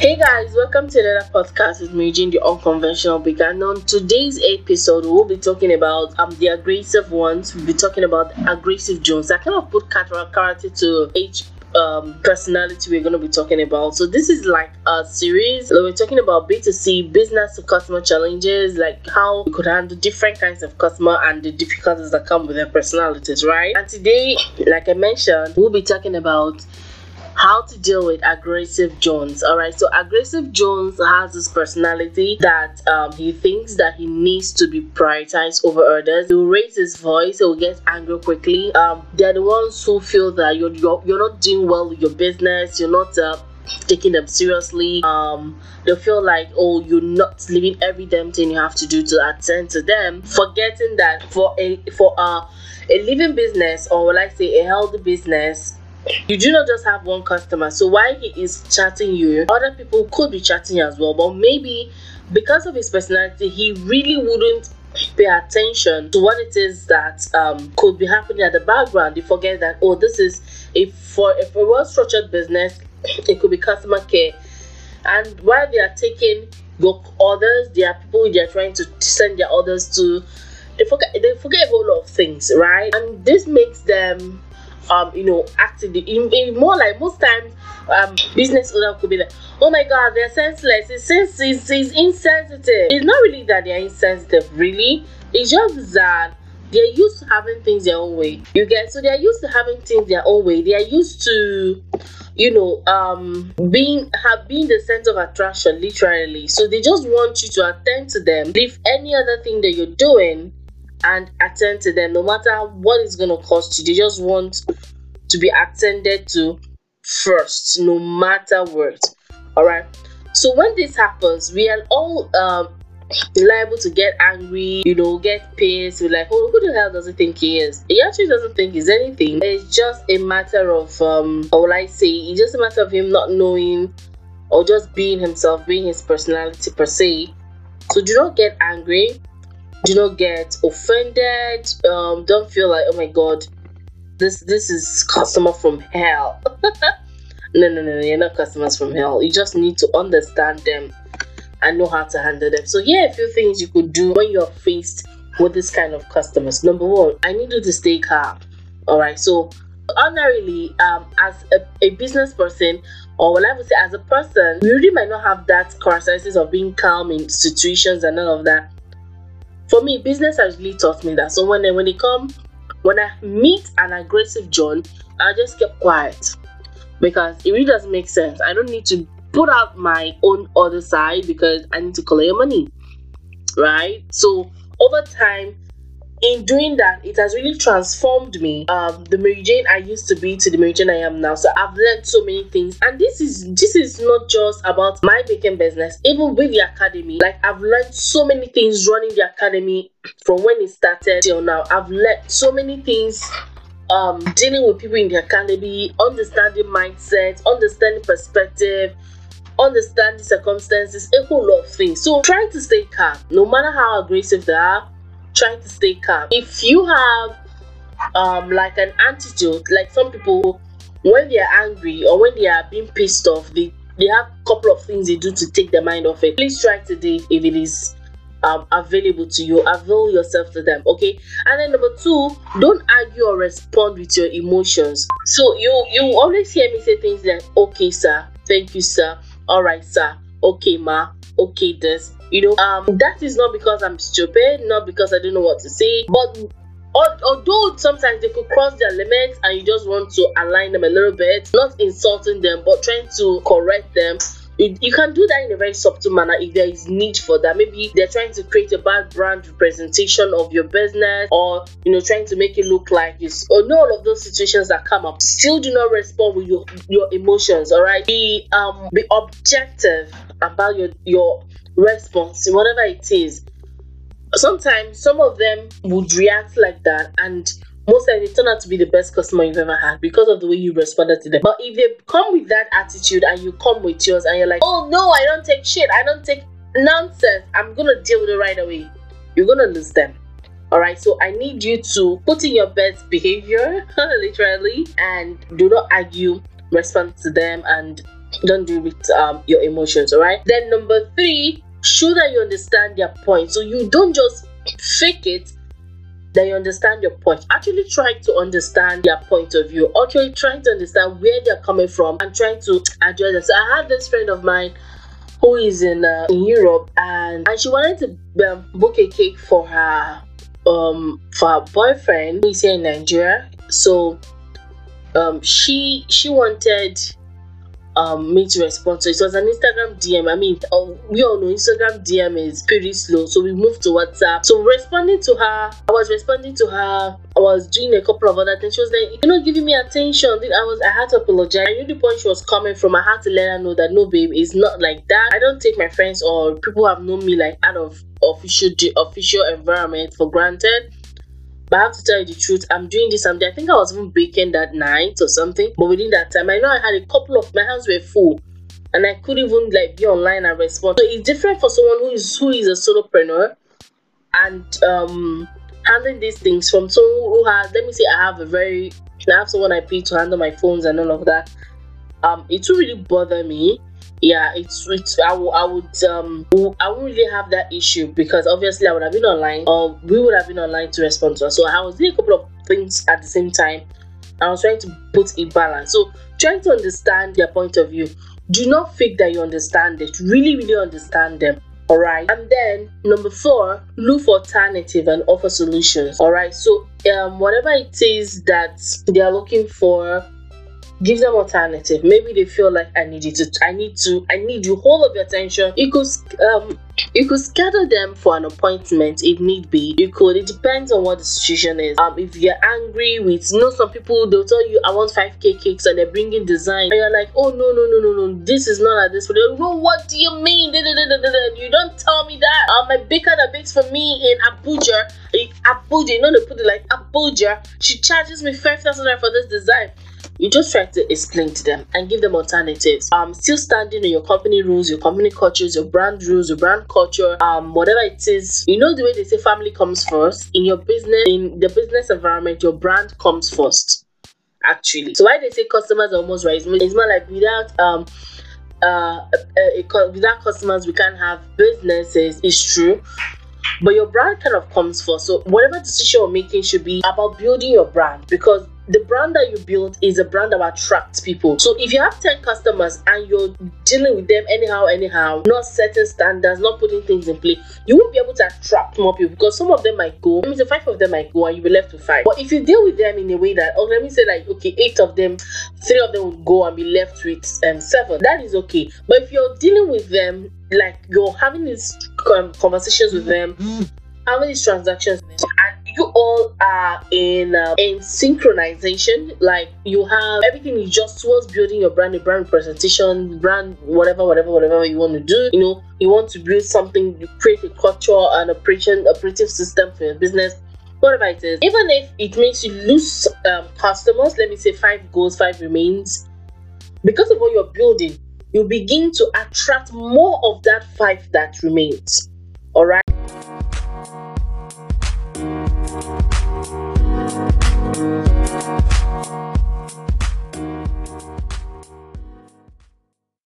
Hey guys, welcome to another podcast with me, Jane, the unconventional big on today's episode we'll be talking about um the aggressive ones. We'll be talking about aggressive Jones. I kind of put character to each um personality we're going to be talking about. So this is like a series. We're talking about B2C business to customer challenges, like how you could handle different kinds of customer and the difficulties that come with their personalities, right? And today, like I mentioned, we'll be talking about how to deal with aggressive Jones. All right, so aggressive Jones has this personality that um, he thinks that he needs to be prioritized over others. He'll raise his voice, he'll get angry quickly. Um, they're the ones who feel that you're you're, you're not doing well with your business, you're not. Uh, taking them seriously um they feel like oh you're not leaving every damn thing you have to do to attend to them forgetting that for a for a, a living business or i say a healthy business you do not just have one customer so while he is chatting you other people could be chatting as well but maybe because of his personality he really wouldn't pay attention to what it is that um, could be happening at the background. You forget that oh this is if for if a well structured business it could be customer care. And while they are taking your orders there are people they are trying to send their orders to they forget they forget a whole lot of things right? And this makes them um, you know, acting in, in more like most times um business owner could be like, oh my god, they're senseless, it's, sens- it's, it's insensitive. It's not really that they're insensitive, really. It's just that they're used to having things their own way. You get so they're used to having things their own way. They are used to you know um being have been the center of attraction literally so they just want you to attend to them leave any other thing that you're doing and attend to them no matter what it's going to cost you. They just want to be attended to first, no matter what. All right. So when this happens, we are all um, liable to get angry, you know, get pissed. We're like, oh, who the hell does he think he is? He actually doesn't think he's anything. It's just a matter of, um, how will I say, it's just a matter of him not knowing or just being himself, being his personality per se. So do not get angry do not get offended. Um don't feel like oh my god this this is customer from hell. No no no you're not customers from hell. You just need to understand them and know how to handle them. So here are a few things you could do when you're faced with this kind of customers. Number one i need you to stay calm all right so ordinarily um as a, a business person or what I would say as a person, we really might not have that characteristics of being calm in situations and all of that for me, business has really taught me that. So when when they come, when I meet an aggressive John, I just keep quiet because it really doesn't make sense. I don't need to put out my own other side because I need to collect money, right? So over time, in doing that, it has really transformed me. Um, the Mary Jane I used to be to the Mary Jane I am now. So I've learned so many things, and this is this is not just about my baking business. Even with the academy, like I've learned so many things running the academy from when it started till now. I've learned so many things um, dealing with people in the academy, understanding mindset, understanding perspective, understanding circumstances, a whole lot of things. So try to stay calm, no matter how aggressive they are trying to stay calm. If you have um like an antidote, like some people when they are angry or when they are being pissed off, they they have a couple of things they do to take their mind off it. Please try today if it is um, available to you. Avail yourself to them, okay? And then number two, don't argue or respond with your emotions. So you you always hear me say things like, "Okay, sir. Thank you, sir. All right, sir. Okay, ma. Okay, this." You know, um, that is not because I'm stupid, not because I don't know what to say, but although sometimes they could cross their limits and you just want to align them a little bit, not insulting them, but trying to correct them. You, can do that in a very subtle manner if there is need for that. Maybe they're trying to create a bad brand representation of your business, or you know, trying to make it look like it's or know all of those situations that come up. Still, do not respond with your your emotions. All right, be um be objective about your your response, whatever it is. Sometimes some of them would react like that, and most times they turn out to be the best customer you've ever had because of the way you responded to them. But if they come with that attitude and you come with yours and you're like, oh no, I don't take shit, I don't take nonsense, I'm gonna deal with it right away, you're gonna lose them. Alright, so I need you to put in your best behavior, literally, and do not argue, respond to them, and don't deal with um, your emotions all right? Then number three show that you understand their point. So you don't just fake it that you understand your point. Actually, try to understand their point of view. Actually, trying to understand where they're coming from and trying to address it. So I had this friend of mine who is in uh, in Europe, and and she wanted to um, book a cake for her um for her boyfriend who is here in Nigeria. So um she she wanted um me to respond to it. was an Instagram DM. I mean, uh, we all know Instagram DM is pretty slow, so we moved to WhatsApp. So responding to her, I was responding to her. I was doing a couple of other things. She was like, "You're not giving me attention." I was, I had to apologize. I knew the point she was coming from. I had to let her know that no, babe, it's not like that. I don't take my friends or people who have known me like out of official official environment for granted. But I have to tell you the truth, I'm doing this something. I think I was even baking that night or something. But within that time, I know I had a couple of my hands were full. And I couldn't even like be online and respond. So it's different for someone who is who is a solopreneur and um handling these things from someone who has let me say I have a very I have someone I pay to handle my phones and all of that. Um it will really bother me yeah it's it's I, w- I would um I wouldn't really have that issue because obviously I would have been online or we would have been online to respond to her. So I was doing a couple of things at the same time. I was trying to put a balance. So trying to understand their point of view. Do not fake that you understand it. Really, really understand them. Alright. And then number four, look for alternative and offer solutions. Alright. So um whatever it is that they are looking for give them alternative. Maybe they feel like i need you to i need to i need you whole of your attention. You could um you could schedule them for an appointment if need be. You could it depends on what the situation is. Um if you're angry with you know some people they'll tell you i want 5k cakes and they're bringing design. And you're like oh no no no no no this is not like this they go what do you mean? You don't tell me that. Um my baker that bakes for me in abuja abuja you know they put it like abuja. She charges me 5000 for this design you just try to explain to them and give them alternatives. Um, still standing on your company rules, your company cultures, your brand rules, your brand culture, um, whatever it is. You know the way they say family comes first in your business, in the business environment, your brand comes first. Actually, so why they say customers are almost right? It's more like without um uh, uh, without customers we can't have businesses. It's true, but your brand kind of comes first. So whatever decision you're making should be about building your brand because the brand that you build is a brand that attracts people. So if you have 10 customers and you're dealing with them anyhow, anyhow, not setting standards, not putting things in place, you won't be able to attract more people because some of them might go. I mean, the five of them might go and you'll be left with five. But if you deal with them in a way that, oh, let me say like, okay, eight of them, three of them will go and be left with um, seven, that is okay. But if you're dealing with them like you're having these conversations with them, having these transactions, and you all are in uh, in synchronization. Like you have everything is just towards building your brand a brand presentation brand whatever whatever whatever you want to do. You know you want to build something you create a culture and operation operative system for your business whatever it is. Even if it makes you lose um, customers let me say five goals five remains because of what you're building you begin to attract more of that five that remains. All right